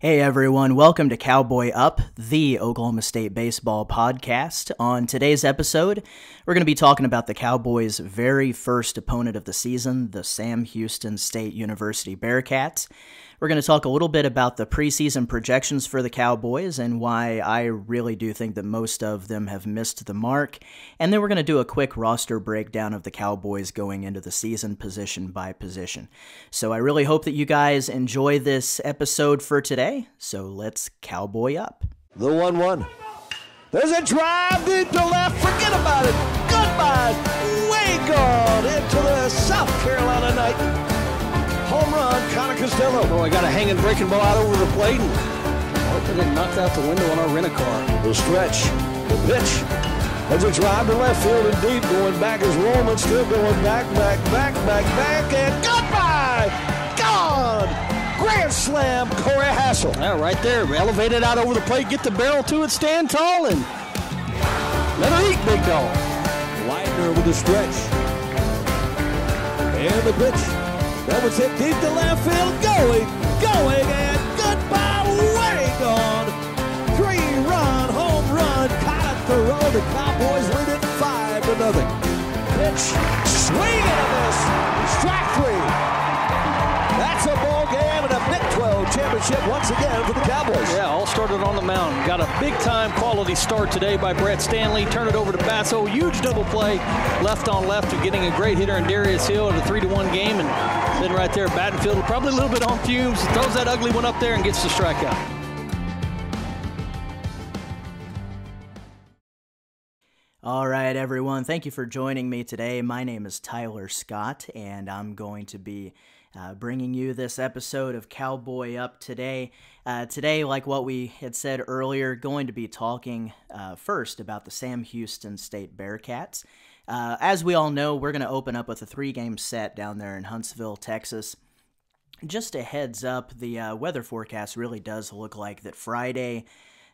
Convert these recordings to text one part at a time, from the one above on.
Hey everyone, welcome to Cowboy Up, the Oklahoma State baseball podcast. On today's episode, we're going to be talking about the Cowboys' very first opponent of the season, the Sam Houston State University Bearcats. We're going to talk a little bit about the preseason projections for the Cowboys and why I really do think that most of them have missed the mark. And then we're going to do a quick roster breakdown of the Cowboys going into the season, position by position. So I really hope that you guys enjoy this episode for today. So let's Cowboy up. The 1 1. There's a drive deep to left. Forget about it. Goodbye. Way gone into the South Carolina night. Home run, Connor Costello. Oh, I got a hanging breaking ball out over the plate and hoping it knocked out the window on our rent-a-car. The stretch, the pitch. As a drive to left field and deep. Going back is Roman. Still going back, back, back, back, back. And goodbye. Gone. Grand slam, Corey Hassel. Yeah, right there. Elevate it out over the plate. Get the barrel to it. Stand tall and let her eat, big dog. Widener with the stretch. And the pitch. That was hit deep to left field. Going, going, and goodbye. Way gone. Three-run home run. Caught it Thoreau. The Cowboys lead it five to nothing. Pitch. Swing and a miss. Strike three. Championship once again for the Cowboys. Yeah, all started on the mound. Got a big time quality start today by Brett Stanley. Turn it over to Basso. Huge double play, left on left, to getting a great hitter in Darius Hill in a three to one game, and then right there, Battenfield probably a little bit on fumes. Throws that ugly one up there and gets the strikeout. All right, everyone. Thank you for joining me today. My name is Tyler Scott, and I'm going to be uh, bringing you this episode of Cowboy Up today. Uh, today, like what we had said earlier, going to be talking uh, first about the Sam Houston State Bearcats. Uh, as we all know, we're going to open up with a three game set down there in Huntsville, Texas. Just a heads up, the uh, weather forecast really does look like that Friday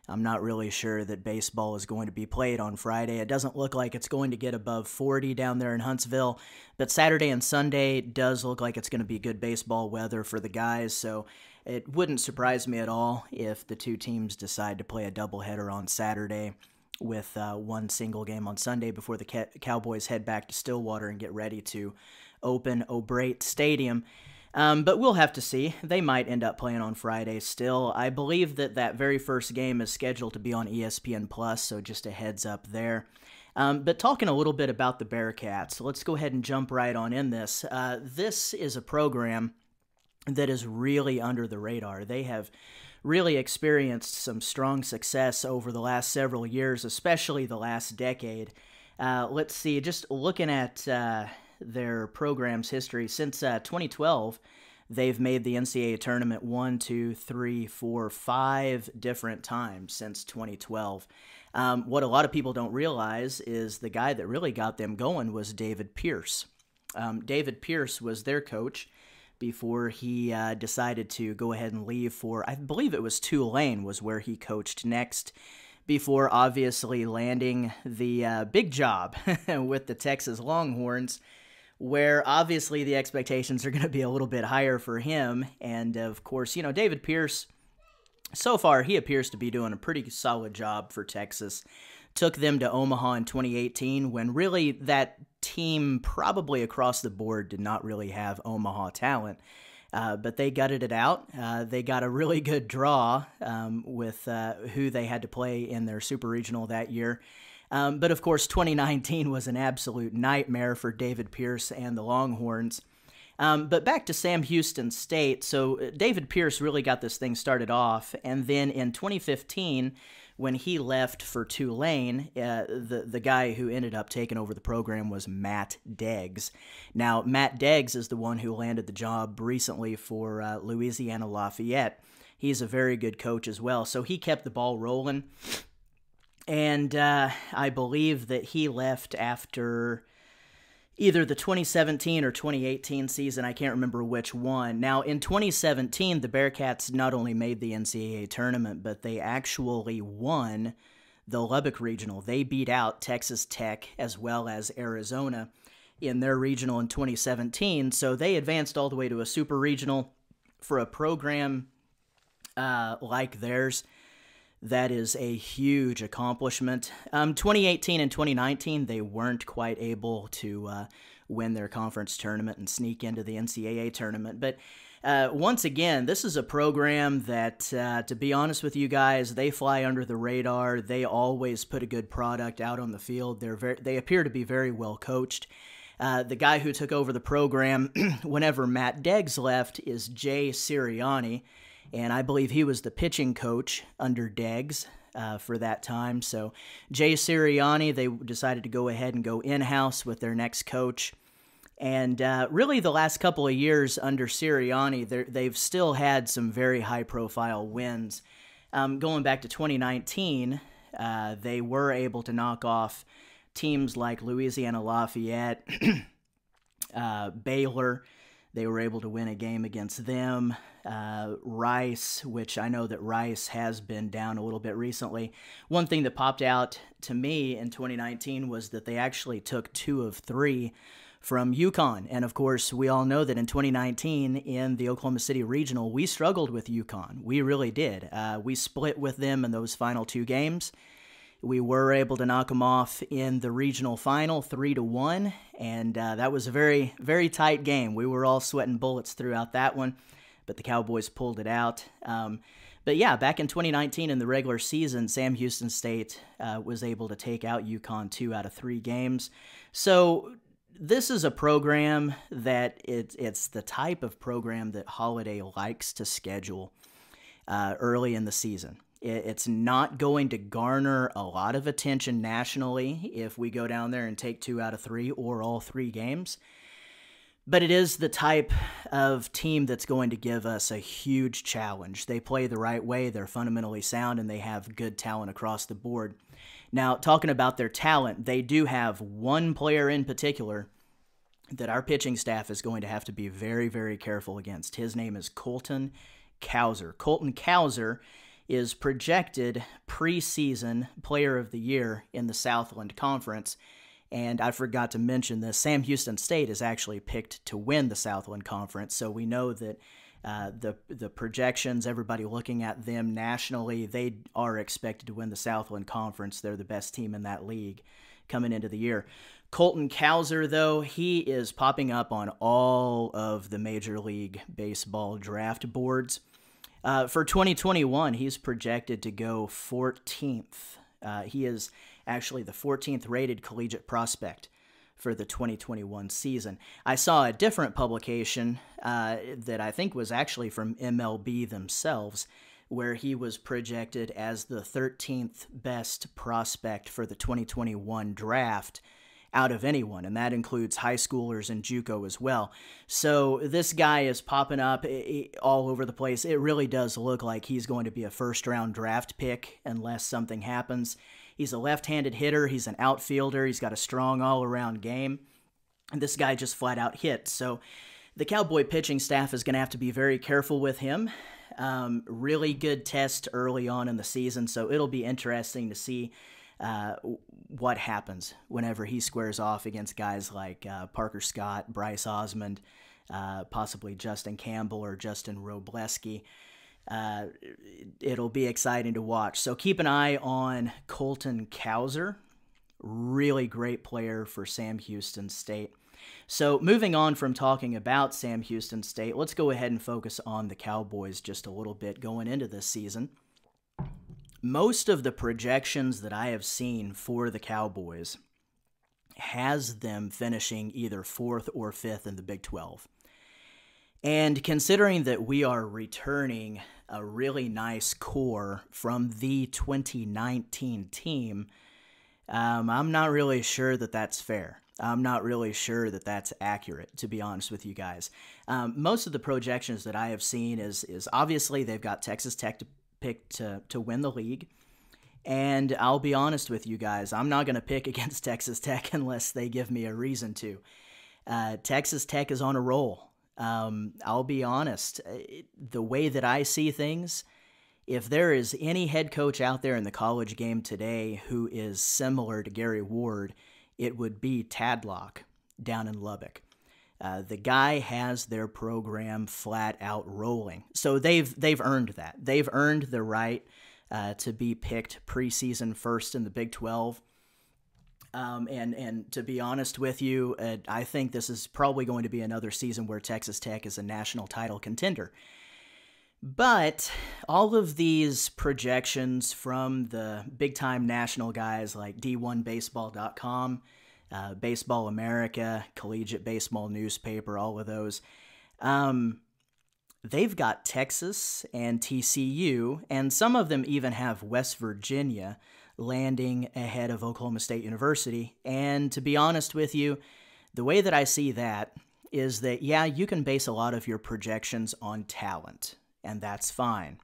I'm not really sure that baseball is going to be played on Friday. It doesn't look like it's going to get above 40 down there in Huntsville, but Saturday and Sunday does look like it's going to be good baseball weather for the guys, so it wouldn't surprise me at all if the two teams decide to play a doubleheader on Saturday with uh, one single game on Sunday before the Cowboys head back to Stillwater and get ready to open O'Brate Stadium. Um, but we'll have to see. They might end up playing on Friday still. I believe that that very first game is scheduled to be on ESPN Plus, so just a heads up there. Um, but talking a little bit about the Bearcats, let's go ahead and jump right on in this. Uh, this is a program that is really under the radar. They have really experienced some strong success over the last several years, especially the last decade. Uh, let's see, just looking at uh, their program's history since uh, 2012. They've made the NCAA tournament one, two, three, four, five different times since 2012. Um, what a lot of people don't realize is the guy that really got them going was David Pierce. Um, David Pierce was their coach before he uh, decided to go ahead and leave for, I believe it was Tulane, was where he coached next before obviously landing the uh, big job with the Texas Longhorns where obviously the expectations are going to be a little bit higher for him. And of course, you know, David Pierce, so far, he appears to be doing a pretty solid job for Texas. Took them to Omaha in 2018 when really that team, probably across the board, did not really have Omaha talent. Uh, but they gutted it out. Uh, they got a really good draw um, with uh, who they had to play in their super regional that year. Um, but of course, 2019 was an absolute nightmare for David Pierce and the Longhorns. Um, but back to Sam Houston State. So uh, David Pierce really got this thing started off, and then in 2015, when he left for Tulane, uh, the the guy who ended up taking over the program was Matt Deggs. Now Matt Deggs is the one who landed the job recently for uh, Louisiana Lafayette. He's a very good coach as well, so he kept the ball rolling and uh, I believe that he left after either the 2017 or 2018 season. I can't remember which one. Now, in 2017, the Bearcats not only made the NCAA tournament, but they actually won the Lubbock Regional. They beat out Texas Tech as well as Arizona in their regional in 2017. So they advanced all the way to a super regional for a program uh, like theirs. That is a huge accomplishment. Um, 2018 and 2019, they weren't quite able to uh, win their conference tournament and sneak into the NCAA tournament. But uh, once again, this is a program that, uh, to be honest with you guys, they fly under the radar. They always put a good product out on the field. They're very, they appear to be very well coached. Uh, the guy who took over the program whenever Matt Deggs left is Jay Sirianni, and I believe he was the pitching coach under Deggs. Uh, for that time. So, Jay Sirianni, they decided to go ahead and go in house with their next coach. And uh, really, the last couple of years under Sirianni, they've still had some very high profile wins. Um, going back to 2019, uh, they were able to knock off teams like Louisiana Lafayette, uh, Baylor. They were able to win a game against them. Uh, Rice, which I know that Rice has been down a little bit recently. One thing that popped out to me in 2019 was that they actually took two of three from UConn. And of course, we all know that in 2019 in the Oklahoma City Regional, we struggled with UConn. We really did. Uh, we split with them in those final two games. We were able to knock them off in the regional final, three to one, and uh, that was a very, very tight game. We were all sweating bullets throughout that one, but the Cowboys pulled it out. Um, but yeah, back in 2019 in the regular season, Sam Houston State uh, was able to take out UConn two out of three games. So this is a program that it, it's the type of program that Holliday likes to schedule uh, early in the season. It, it's not going to garner a lot of attention nationally if we go down there and take two out of three or all three games. But it is the type of team that's going to give us a huge challenge. They play the right way, they're fundamentally sound, and they have good talent across the board. Now, talking about their talent, they do have one player in particular that our pitching staff is going to have to be very, very careful against. His name is Colton Cowser. Colton Cowser is projected preseason player of the year in the Southland Conference. And I forgot to mention this Sam Houston State is actually picked to win the Southland Conference. So we know that uh, the the projections, everybody looking at them nationally, they are expected to win the Southland Conference. They're the best team in that league coming into the year. Colton Cowser, though, he is popping up on all of the Major League Baseball draft boards. Uh, for 2021, he's projected to go 14th. Uh, he is actually the 14th rated collegiate prospect for the 2021 season. I saw a different publication uh, that I think was actually from MLB themselves, where he was projected as the 13th best prospect for the 2021 draft out of anyone, and that includes high schoolers and JUCO as well. So this guy is popping up all over the place. It really does look like he's going to be a first round draft pick unless something happens. He's a left handed hitter, he's an outfielder, he's got a strong all around game. And this guy just flat out hits. So the Cowboy pitching staff is going to have to be very careful with him. Um, really good test early on in the season, so it'll be interesting to see uh, what happens whenever he squares off against guys like uh, Parker Scott, Bryce Osmond, uh, possibly Justin Campbell or Justin Wrobleski uh, it'll be exciting to watch. So keep an eye on Colton Cowser, really great player for Sam Houston State. So moving on from talking about Sam Houston State, let's go ahead and focus on the Cowboys just a little bit going into this season. Most of the projections that I have seen for the Cowboys has them finishing either fourth or fifth in the Big 12. And considering that we are returning a really nice core from the 2019 team, um, I'm not really sure that that's fair. I'm not really sure that that's accurate, to be honest with you guys. Um, most of the projections that I have seen is is obviously they've got Texas Tech to pick to to win the league, and I'll be honest with you guys, I'm not going to pick against Texas Tech unless they give me a reason to. Uh, Texas Tech is on a roll. Um, I'll be honest, uh, the way that I see things, if there is any head coach out there in the college game today who is similar to Gary Ward, it would be Tadlock down in Lubbock. Uh, the guy has their program flat out rolling, so they've they've earned that. They've earned the right uh, to be picked preseason first in the Big Twelve. Um, and and to be honest with you, uh, I think this is probably going to be another season where Texas Tech is a national title contender. But all of these projections from the big time national guys like D1Baseball.com, uh, Baseball America, Collegiate Baseball Newspaper, all of those, um, they've got Texas and TCU, and some of them even have West Virginia landing ahead of Oklahoma State University. And to be honest with you, the way that I see that is that, yeah, you can base a lot of your projections on talent, and that's fine.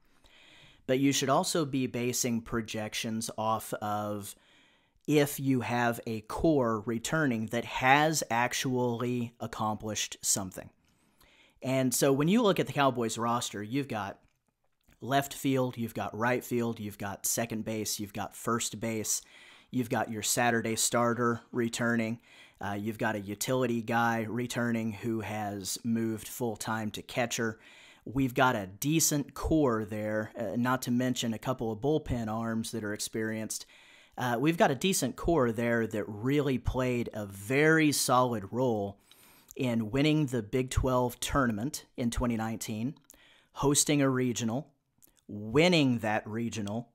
But you should also be basing projections off of if you have a core returning that has actually accomplished something. And so when you look at the Cowboys roster, you've got left field, you've got right field, you've got second base, you've got first base, you've got your Saturday starter returning, uh, you've got a utility guy returning who has moved full time to catcher. We've got a decent core there, uh, not to mention a couple of bullpen arms that are experienced. Uh, we've got a decent core there that really played a very solid role in winning the Big 12 tournament in 2019, hosting a regional, winning that regional,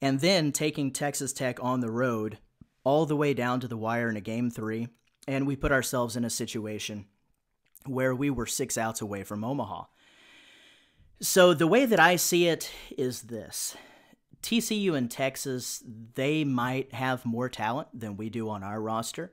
and then taking Texas Tech on the road all the way down to the wire in a game three. And we put ourselves in a situation where we were six outs away from Omaha. So the way that I see it is this TCU and Texas, they might have more talent than we do on our roster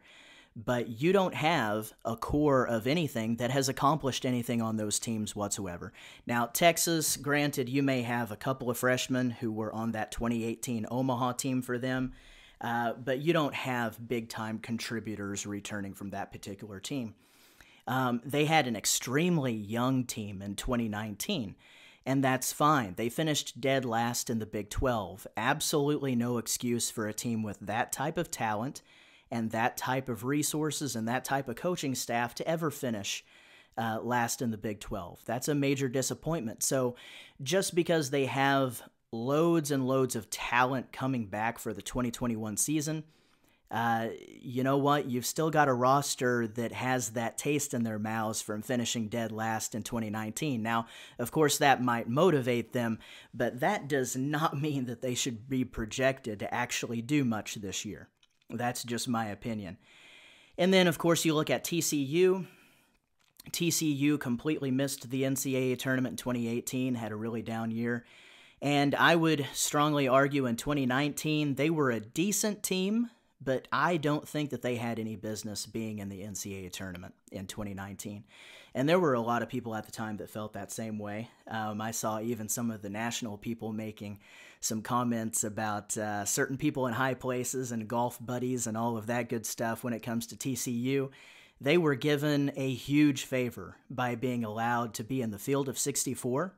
but you don't have a core of anything that has accomplished anything on those teams whatsoever. Now, Texas, granted, you may have a couple of freshmen who were on that 2018 Omaha team for them, uh, but you don't have big time contributors returning from that particular team. Um, they had an extremely young team in 2019 and that's fine. They finished dead last in the Big 12. Absolutely no excuse for a team with that type of talent and that type of resources and that type of coaching staff to ever finish uh, last in the Big 12. That's a major disappointment. So just because they have loads and loads of talent coming back for the 2021 season, uh, you know what? You've still got a roster that has that taste in their mouths from finishing dead last in 2019. Now, of course, that might motivate them, but that does not mean that they should be projected to actually do much this year. That's just my opinion. And then, of course, you look at TCU. TCU completely missed the NCAA tournament in 2018, had a really down year. And I would strongly argue in 2019, they were a decent team, but I don't think that they had any business being in the NCAA tournament in 2019. And there were a lot of people at the time that felt that same way. Um, I saw even some of the national people making some comments about uh, certain people in high places and golf buddies and all of that good stuff when it comes to TCU. They were given a huge favor by being allowed to be in the field of 64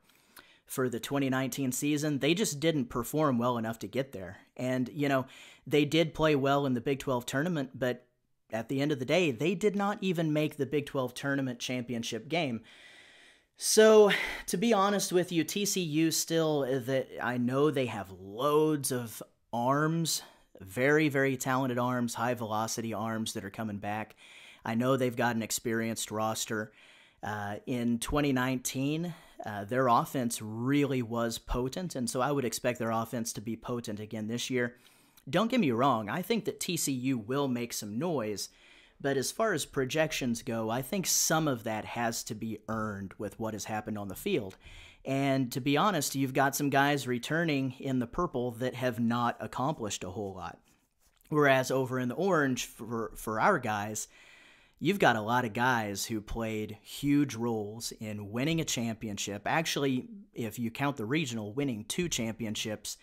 for the 2019 season. They just didn't perform well enough to get there. And, you know, they did play well in the Big 12 tournament, but at the end of the day, they did not even make the Big 12 tournament championship game. So, to be honest with you, TCU still that I know they have loads of arms, very very talented arms, high velocity arms that are coming back. I know they've got an experienced roster. Uh, in 2019, uh, their offense really was potent, and so I would expect their offense to be potent again this year. Don't get me wrong, I think that TCU will make some noise but as far as projections go, I think some of that has to be earned with what has happened on the field. And to be honest, you've got some guys returning in the purple that have not accomplished a whole lot. Whereas over in the orange, for, for our guys, you've got a lot of guys who played huge roles in winning a championship. Actually, if you count the regional, winning two championships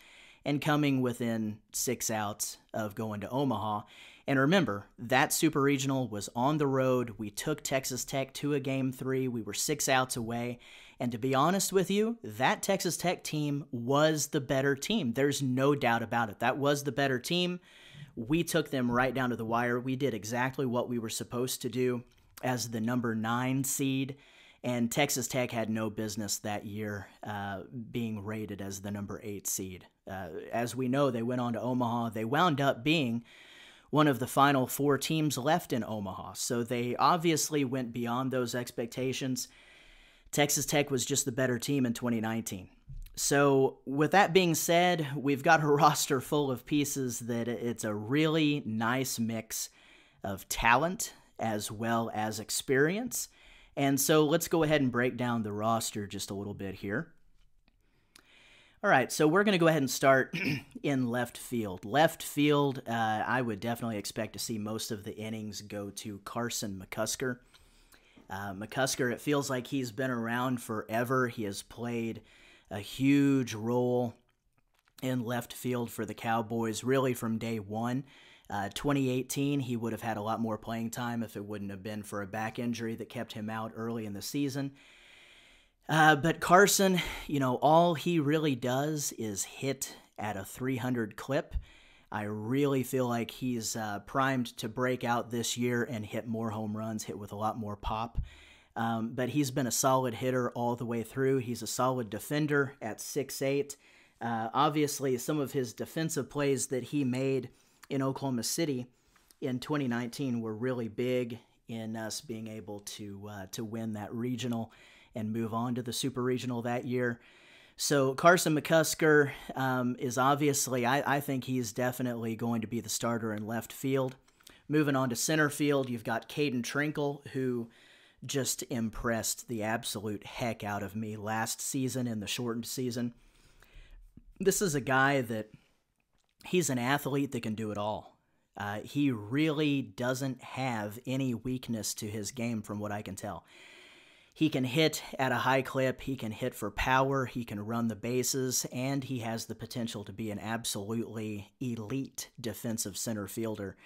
and coming within six outs of going to Omaha. And remember, that super regional was on the road. We took Texas Tech to a game three. We were six outs away. And to be honest with you, that Texas Tech team was the better team. There's no doubt about it. That was the better team. We took them right down to the wire. We did exactly what we were supposed to do. as the number nine seed. And Texas Tech had no business that year uh, being rated as the number eight seed. Uh, as we know, they went on to Omaha. They wound up being one of the final four teams left in Omaha. So they obviously went beyond those expectations. Texas Tech was just the better team in 2019. So, with that being said, we've got a roster full of pieces that it's a really nice mix of talent as well as experience. And so let's go ahead and break down the roster just a little bit here. All right, so we're going to go ahead and start in left field. Left field, uh, I would definitely expect to see most of the innings go to Carson McCusker. Uh, McCusker, it feels like he's been around forever. He has played a huge role in left field for the Cowboys, really from day one. Uh, 2018, he would have had a lot more playing time if it wouldn't have been for a back injury that kept him out early in the season. Uh, but Carson, you know, all he really does is hit at a 300 clip. I really feel like he's uh, primed to break out this year and hit more home runs, hit with a lot more pop. Um, but he's been a solid hitter all the way through. He's a solid defender at 6'8. Uh, obviously, some of his defensive plays that he made in Oklahoma City in 2019 were really big in us being able to uh, to win that regional and move on to the super regional that year. So Carson McCusker um, is obviously, I, I think he's definitely going to be the starter in left field. Moving on to center field, you've got Caden Trenkle, who just impressed the absolute heck out of me last season in the shortened season. This is a guy that he's an athlete that can do it all. Uh, he really doesn't have any weakness to his game, from what I can tell. He can hit at a high clip, he can hit for power, he can run the bases, and he has the potential to be an absolutely elite defensive center fielder.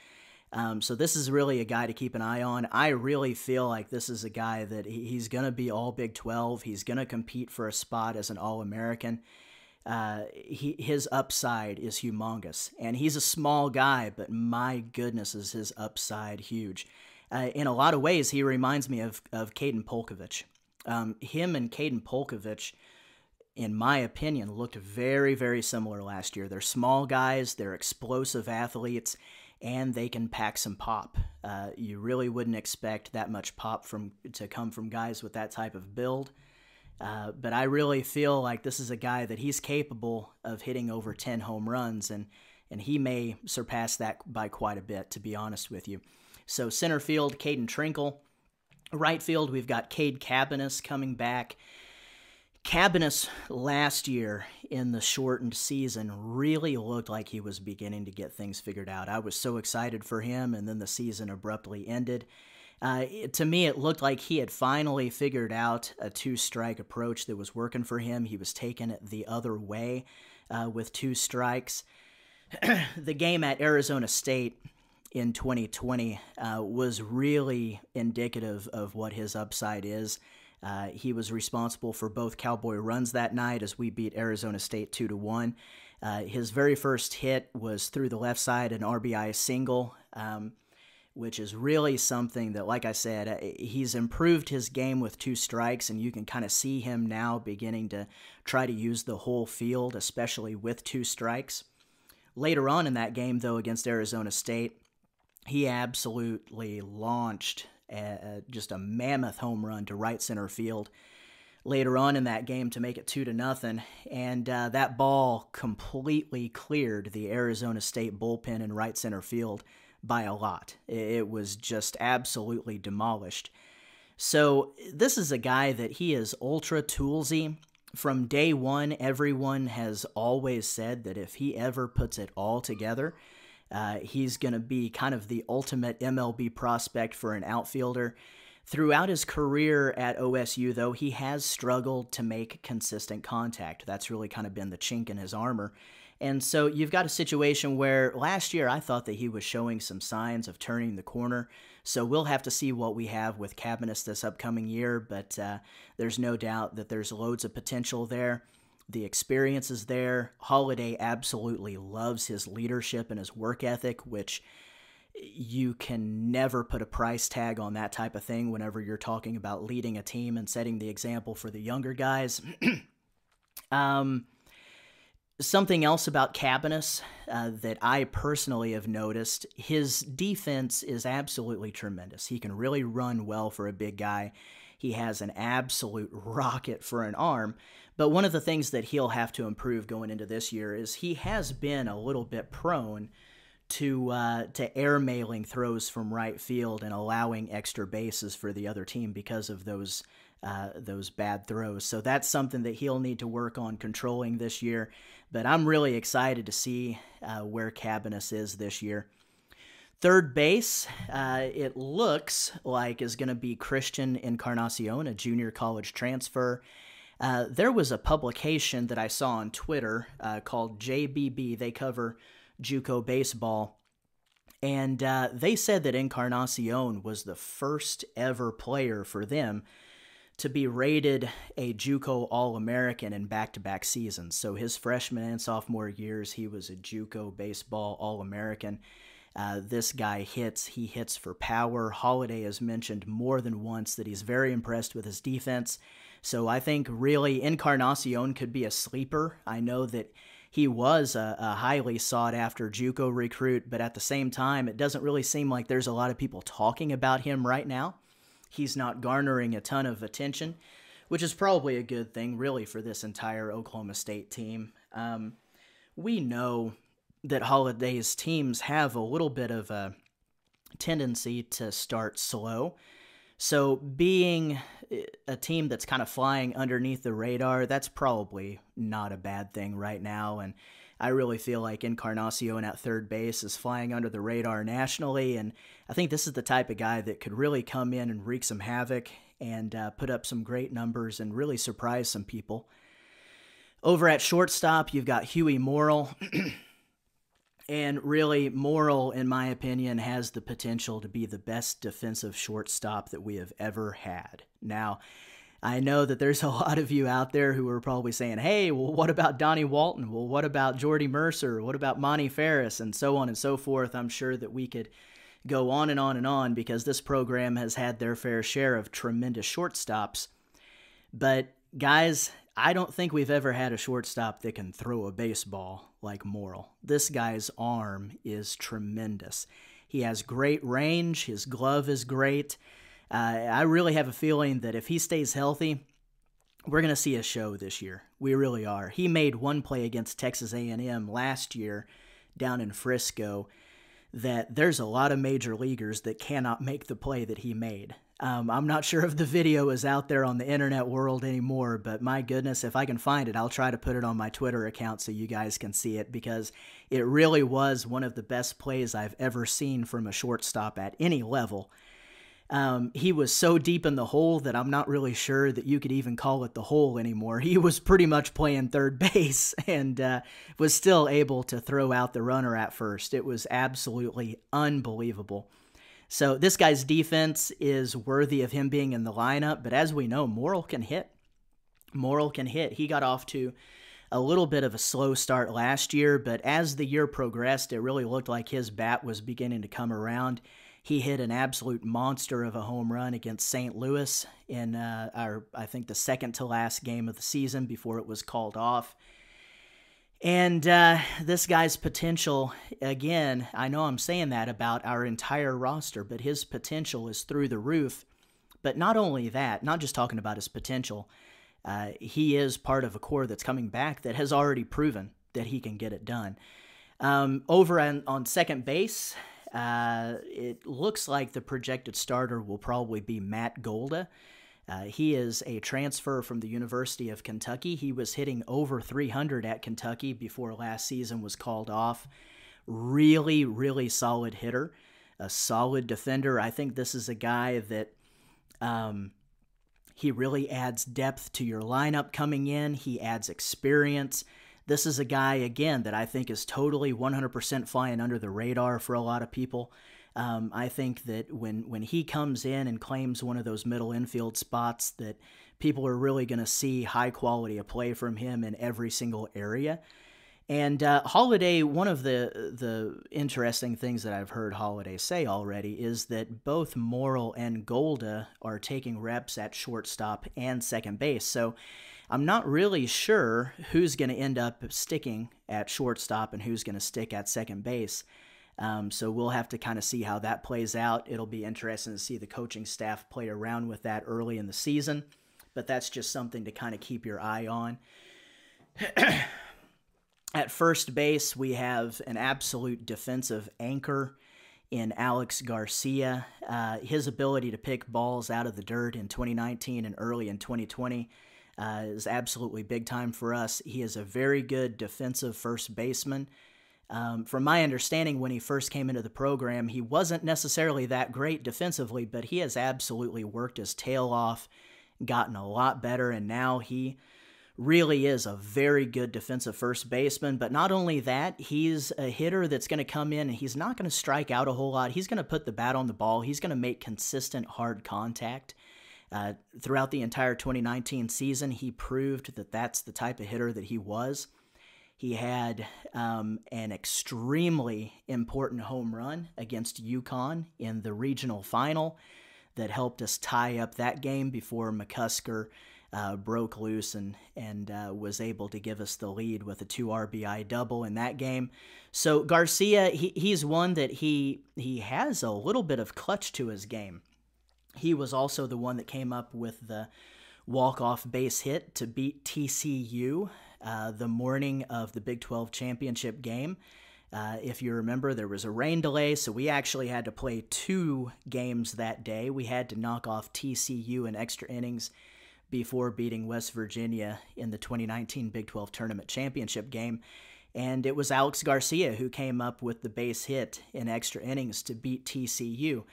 Um, so this is really a guy to keep an eye on. I really feel like this is a guy that he's going to be all Big 12. He's going to compete for a spot as an All American. Uh, he, his upside is humongous, and he's a small guy, but my goodness, is his upside huge uh, in a lot of ways, he reminds me of of Caden Polcovich. Um, him and Caden Polcovich, in my opinion, looked very very similar last year. They're small guys, they're explosive athletes, and they can pack some pop. Uh, you really wouldn't expect that much pop from to come from guys with that type of build. Uh, but I really feel like this is a guy that he's capable of hitting over 10 home runs, and, and he may surpass that by quite a bit, to be honest with you. So center field, Caden Trenkle. Right field, we've got Cade Cabbiness coming back. Cabbiness last year in the shortened season really looked like he was beginning to get things figured out. I was so excited for him, and then the season abruptly ended. Uh, it, to me, it looked like he had finally figured out a two strike approach that was working for him. He was taking it the other way uh, with two strikes. the game at Arizona State in 2020 uh, was really indicative of what his upside is. Uh, he was responsible for both Cowboy runs that night as we beat Arizona State two to one. Uh, his very first hit was through the left side, an RBI single, um, which is really something that, like I said, uh, he's improved his game with two strikes, and you can kind of see him now beginning to try to use the whole field, especially with two strikes. Later on in that game, though, against Arizona State, he absolutely launched a, just a mammoth home run to right center field later on in that game to make it two to nothing, and uh, that ball completely cleared the Arizona State bullpen in right center field by a lot. It was just absolutely demolished. So this is a guy that he is ultra toolsy. From day one, everyone has always said that if he ever puts it all together, uh, he's going to be kind of the ultimate MLB prospect for an outfielder. Throughout his career at OSU, though, he has struggled to make consistent contact. That's really kind of been the chink in his armor. And so you've got a situation where last year I thought that he was showing some signs of turning the corner. So we'll have to see what we have with Cabbiness this upcoming year, but uh, there's no doubt that there's loads of potential there. The experience is there. Holliday absolutely loves his leadership and his work ethic, which you can never put a price tag on that type of thing whenever you're talking about leading a team and setting the example for the younger guys. um, something else about Cabbiness uh, that I personally have noticed his defense is absolutely tremendous. He can really run well for a big guy. He has an absolute rocket for an arm. But one of the things that he'll have to improve going into this year is he has been a little bit prone to uh, to airmailing throws from right field and allowing extra bases for the other team because of those uh, those bad throws. So that's something that he'll need to work on controlling this year. But I'm really excited to see uh, where Cabbiness is this year. Third base, uh, it looks like is going to be Christian Encarnacion, a junior college transfer. Uh, there was a publication that I saw on Twitter uh, called JBB. They cover JUCO baseball. And uh, they said that Encarnacion was the first ever player for them to be rated a JUCO All American in back to back seasons. So his freshman and sophomore years, he was a JUCO baseball All American. Uh, this guy hits. He hits for power. Holliday has mentioned more than once that he's very impressed with his defense. So I think really Encarnacion could be a sleeper. I know that he was a, a highly sought after JUCO recruit, but at the same time, it doesn't really seem like there's a lot of people talking about him right now. He's not garnering a ton of attention, which is probably a good thing, really, for this entire Oklahoma State team. Um, we know that Holliday's teams have a little bit of a tendency to start slow. So, being a team that's kind of flying underneath the radar, that's probably not a bad thing right now. And I really feel like Encarnacion at third base is flying under the radar nationally. And I think this is the type of guy that could really come in and wreak some havoc and uh, put up some great numbers and really surprise some people. Over at shortstop, you've got Huey Morrill. And really, Morrill, in my opinion, has the potential to be the best defensive shortstop that we have ever had. Now, I know that there's a lot of you out there who are probably saying, hey, well, what about Donnie Walton? Well, what about Jordy Mercer? What about Monty Farris? And so on and so forth. I'm sure that we could go on and on and on because this program has had their fair share of tremendous shortstops. But, guys, I don't think we've ever had a shortstop that can throw a baseball like Morrill. This guy's arm is tremendous. He has great range, his glove is great. Uh, I really have a feeling that if he stays healthy, we're going to see a show this year. We really are. He made one play against Texas A&M last year down in Frisco that there's a lot of major leaguers that cannot make the play that he made. Um, I'm not sure if the video is out there on the internet world anymore, but my goodness, if I can find it, I'll try to put it on my Twitter account so you guys can see it because it really was one of the best plays I've ever seen from a shortstop at any level. Um, he was so deep in the hole that I'm not really sure that you could even call it the hole anymore. He was pretty much playing third base and uh, was still able to throw out the runner at first. It was absolutely unbelievable. So this guy's defense is worthy of him being in the lineup, but as we know, Morrill can hit. Morrill can hit. He got off to a little bit of a slow start last year, but as the year progressed, it really looked like his bat was beginning to come around. He hit an absolute monster of a home run against St. Louis in uh, our, I think, the second to last game of the season before it was called off. And uh, this guy's potential, again, I know I'm saying that about our entire roster, but his potential is through the roof. But not only that, not just talking about his potential, uh, he is part of a core that's coming back that has already proven that he can get it done. Um, over on, on second base, uh, it looks like the projected starter will probably be Matt Golda. Uh, he is a transfer from the University of Kentucky. He was hitting over 300 at Kentucky before last season was called off. Really, really solid hitter, a solid defender. I think this is a guy that um, he really adds depth to your lineup coming in. He adds experience. This is a guy, again, that I think is totally 100% flying under the radar for a lot of people. Um, I think that when when he comes in and claims one of those middle infield spots, that people are really going to see high quality of play from him in every single area. And uh, Holliday, one of the the interesting things that I've heard Holliday say already is that both Morrill and Golda are taking reps at shortstop and second base. So I'm not really sure who's going to end up sticking at shortstop and who's going to stick at second base. Um, so we'll have to kind of see how that plays out. It'll be interesting to see the coaching staff play around with that early in the season, but that's just something to kind of keep your eye on. At first base, we have an absolute defensive anchor in Alex Garcia. Uh, his ability to pick balls out of the dirt in 2019 and early in 2020 uh, is absolutely big time for us. He is a very good defensive first baseman. Um, from my understanding, when he first came into the program, he wasn't necessarily that great defensively, but he has absolutely worked his tail off, gotten a lot better, and now he really is a very good defensive first baseman. But not only that, he's a hitter that's going to come in and he's not going to strike out a whole lot. He's going to put the bat on the ball, he's going to make consistent hard contact. Uh, throughout the entire 2019 season, he proved that that's the type of hitter that he was. He had um, an extremely important home run against UConn in the regional final that helped us tie up that game before McCusker uh, broke loose and and uh, was able to give us the lead with a two RBI double in that game. So Garcia, he, he's one that he he has a little bit of clutch to his game. He was also the one that came up with the walk off base hit to beat TCU uh, the morning of the Big 12 championship game. Uh, if you remember, there was a rain delay, so we actually had to play two games that day. We had to knock off TCU in extra innings before beating West Virginia in the 2019 Big 12 Tournament Championship game. And it was Alex Garcia who came up with the base hit in extra innings to beat TCU.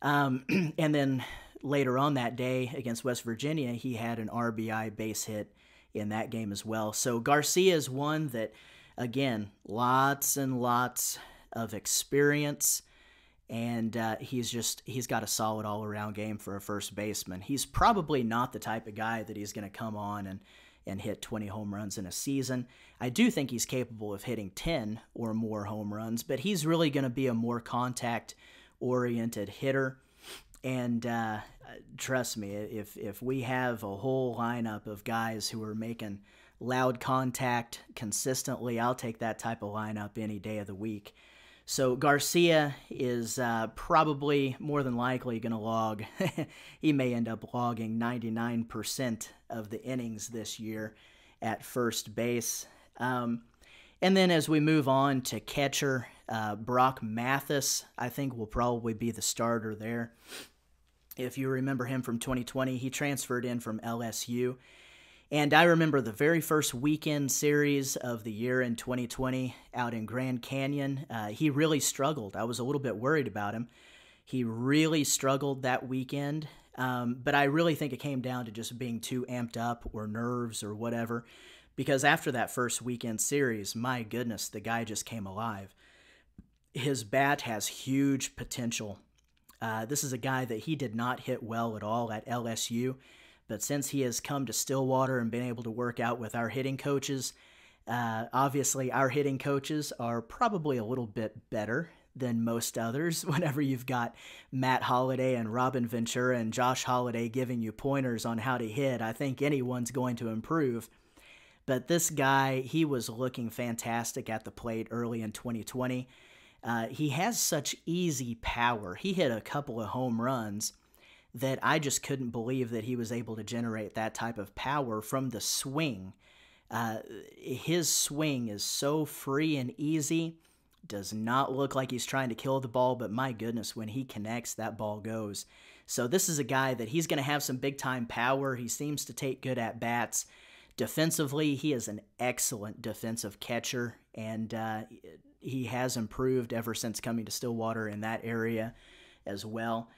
Um, and then later on that day against West Virginia, he had an RBI base hit in that game as well. So Garcia is one that, again, lots and lots of experience and uh, he's just he's got a solid all around game for a first baseman. He's probably not the type of guy that he's going to come on and and hit 20 home runs in a season. I do think he's capable of hitting 10 or more home runs, but he's really going to be a more contact oriented hitter. And uh, trust me, if if we have a whole lineup of guys who are making loud contact consistently, I'll take that type of lineup any day of the week. So Garcia is uh, probably more than likely going to log. he may end up logging 99% of the innings this year at first base. Um, and then as we move on to catcher, uh, Brock Mathis, I think will probably be the starter there. If you remember him from 2020, he transferred in from LSU. And I remember the very first weekend series of the year in 2020 out in Grand Canyon. Uh, he really struggled. I was a little bit worried about him. He really struggled that weekend. Um, but I really think it came down to just being too amped up or nerves or whatever. Because after that first weekend series, my goodness, the guy just came alive. His bat has huge potential. Uh, this is a guy that he did not hit well at all at LSU. But since he has come to Stillwater and been able to work out with our hitting coaches, uh, obviously our hitting coaches are probably a little bit better than most others. Whenever you've got Matt Holliday and Robin Ventura and Josh Holliday giving you pointers on how to hit, I think anyone's going to improve. But this guy, he was looking fantastic at the plate early in 2020. Uh, he has such easy power. He hit a couple of home runs that I just couldn't believe that he was able to generate that type of power from the swing. Uh, his swing is so free and easy, does not look like he's trying to kill the ball, but my goodness, when he connects, that ball goes. So, this is a guy that he's going to have some big time power. He seems to take good at bats. Defensively, he is an excellent defensive catcher, and uh, he has improved ever since coming to Stillwater in that area as well.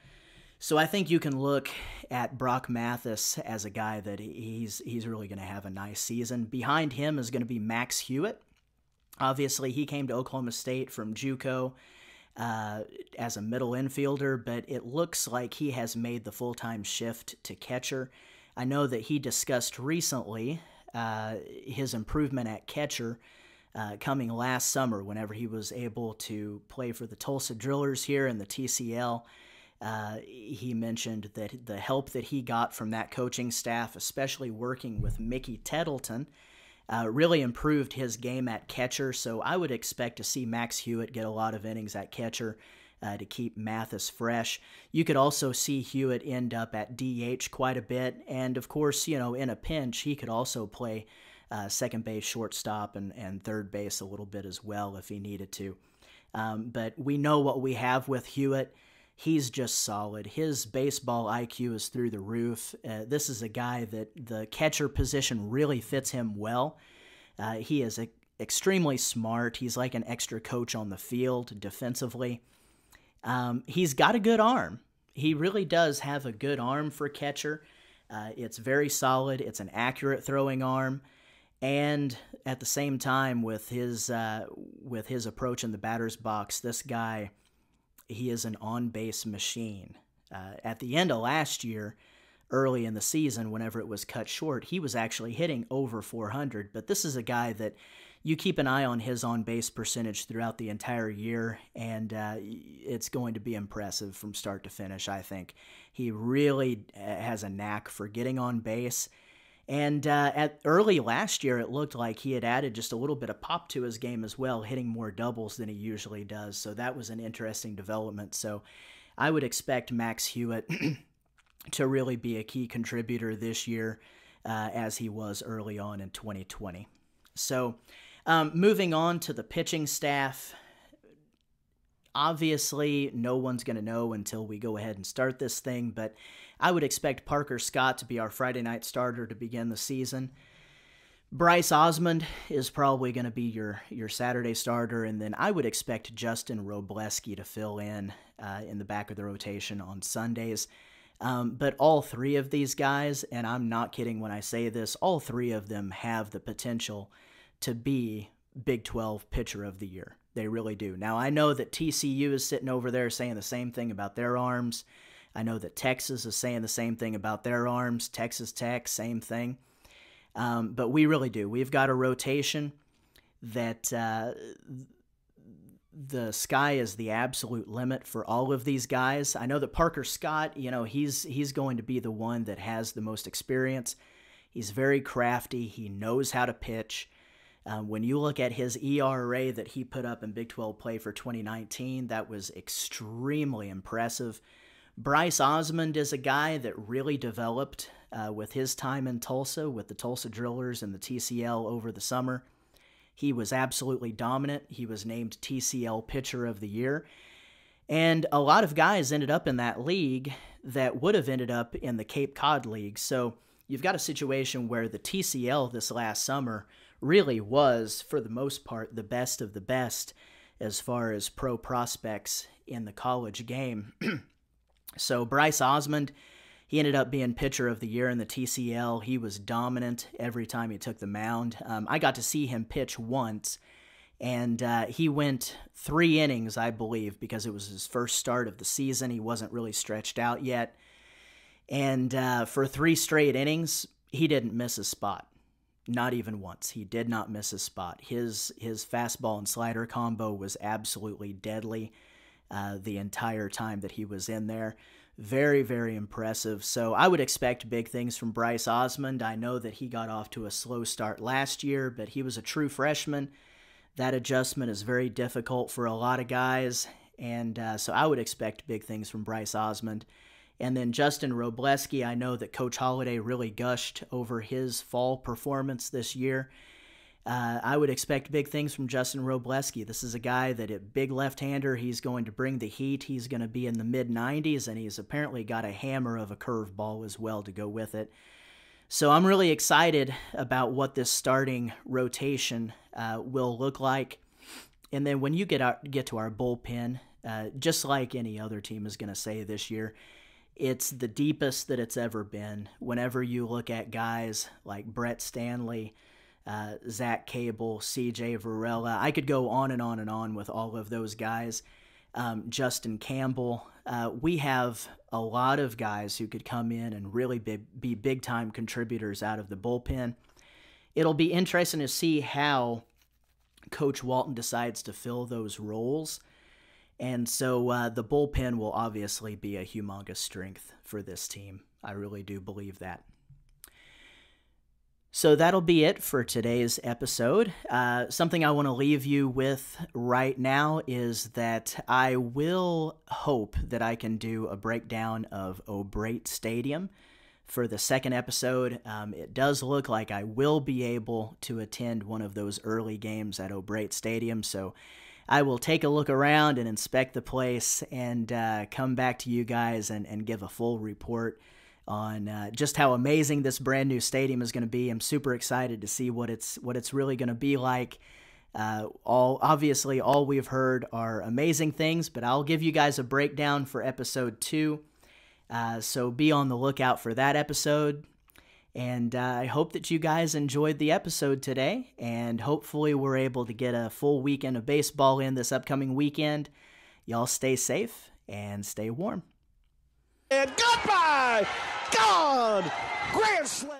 So I think you can look at Brock Mathis as a guy that he's he's really going to have a nice season. Behind him is going to be Max Hewitt. Obviously, he came to Oklahoma State from JUCO uh, as a middle infielder, but it looks like he has made the full time shift to catcher. I know that he discussed recently uh, his improvement at catcher uh, coming last summer whenever he was able to play for the Tulsa Drillers here in the TCL. Uh, he mentioned that the help that he got from that coaching staff, especially working with Mickey Tettleton, uh, really improved his game at catcher. So I would expect to see Max Hewitt get a lot of innings at catcher. Uh, to keep Mathis fresh. You could also see Hewitt end up at DH quite a bit. And of course, you know, in a pinch, he could also play uh, second base, shortstop, and, and third base a little bit as well if he needed to. Um, but we know what we have with Hewitt. He's just solid. His baseball IQ is through the roof. Uh, this is a guy that the catcher position really fits him well. Uh, he is a, extremely smart. He's like an extra coach on the field defensively. Um, he's got a good arm. He really does have a good arm for catcher. Uh, it's very solid. It's an accurate throwing arm and at the same time with his uh, with his approach in the batter's box, this guy he is an on base machine. Uh, at the end of last year, early in the season, whenever it was cut short, he was actually hitting over 400. But this is a guy that you keep an eye on his on base percentage throughout the entire year, and uh, it's going to be impressive from start to finish. I think he really uh, has a knack for getting on base and uh, at early last year, it looked like he had added just a little bit of pop to his game as well, hitting more doubles than he usually does. So that was an interesting development. So I would expect Max Hewitt to really be a key contributor this year, uh, as he was early on in 2020. So um, moving on to the pitching staff. Obviously, no one's going to know until we go ahead and start this thing, but I would expect Parker Scott to be our Friday night starter to begin the season. Bryce Osmond is probably going to be your your Saturday starter, and then I would expect Justin Wrobleski to fill in uh, in the back of the rotation on Sundays. Um, but all three of these guys, and I'm not kidding when I say this, all three of them have the potential to be Big 12 Pitcher of the Year. They really do. Now I know that TCU is sitting over there saying the same thing about their arms. I know that Texas is saying the same thing about their arms. Texas Tech, same thing. Um, but we really do. We've got a rotation that uh, the sky is the absolute limit for all of these guys. I know that Parker Scott, you know, he's he's going to be the one that has the most experience. He's very crafty. He knows how to pitch. Um, when you look at his ERA that he put up in Big 12 play for 2019, that was extremely impressive. Bryce Osmond is a guy that really developed uh, with his time in Tulsa with the Tulsa Drillers and the TCL over the summer. He was absolutely dominant. He was named TCL Pitcher of the Year. And a lot of guys ended up in that league that would have ended up in the Cape Cod League. So you've got a situation where the TCL this last summer really was, for the most part, the best of the best as far as pro prospects in the college game. So Bryce Osmond, he ended up being pitcher of the year in the TCL. He was dominant every time he took the mound. Um, I got to see him pitch once, and uh, he went three innings, I believe, because it was his first start of the season. He wasn't really stretched out yet. And uh, for three straight innings, he didn't miss a spot. Not even once. He did not miss a spot. His his fastball and slider combo was absolutely deadly uh, the entire time that he was in there. Very, very impressive. So I would expect big things from Bryce Osmond. I know that he got off to a slow start last year, but he was a true freshman. That adjustment is very difficult for a lot of guys. And uh, so I would expect big things from Bryce Osmond. And then Justin Wrobleski, I know that Coach Holliday really gushed over his fall performance this year. Uh, I would expect big things from Justin Wrobleski. This is a guy that, a big left-hander, he's going to bring the heat. He's going to be in the mid 90s, and he's apparently got a hammer of a curveball as well to go with it. So I'm really excited about what this starting rotation uh, will look like. And then when you get out, get to our bullpen, uh, just like any other team is going to say this year, it's the deepest that it's ever been. Whenever you look at guys like Brett Standlee uh, Zach Cable, CJ Varela. I could go on and on and on with all of those guys. Um, Justin Campbell. Uh, we have a lot of guys who could come in and really be, be big time contributors out of the bullpen. It'll be interesting to see how Coach Walton decides to fill those roles. And so uh, the bullpen will obviously be a humongous strength for this team. I really do believe that. So that'll be it for today's episode. Uh, something I want to leave you with right now is that I will hope that I can do a breakdown of O'Brate Stadium for the second episode. Um, it does look like I will be able to attend one of those early games at O'Brate Stadium. So I will take a look around and inspect the place and uh, come back to you guys and, and give a full report on uh, just how amazing this brand new stadium is going to be. I'm super excited to see what it's what it's really going to be like. Uh, all obviously, all we've heard are amazing things, but I'll give you guys a breakdown for episode two. Uh, so be on the lookout for that episode. And uh, I hope that you guys enjoyed the episode today, and hopefully, we're able to get a full weekend of baseball in this upcoming weekend. Y'all stay safe and stay warm. And goodbye! Gone! Grand Slam!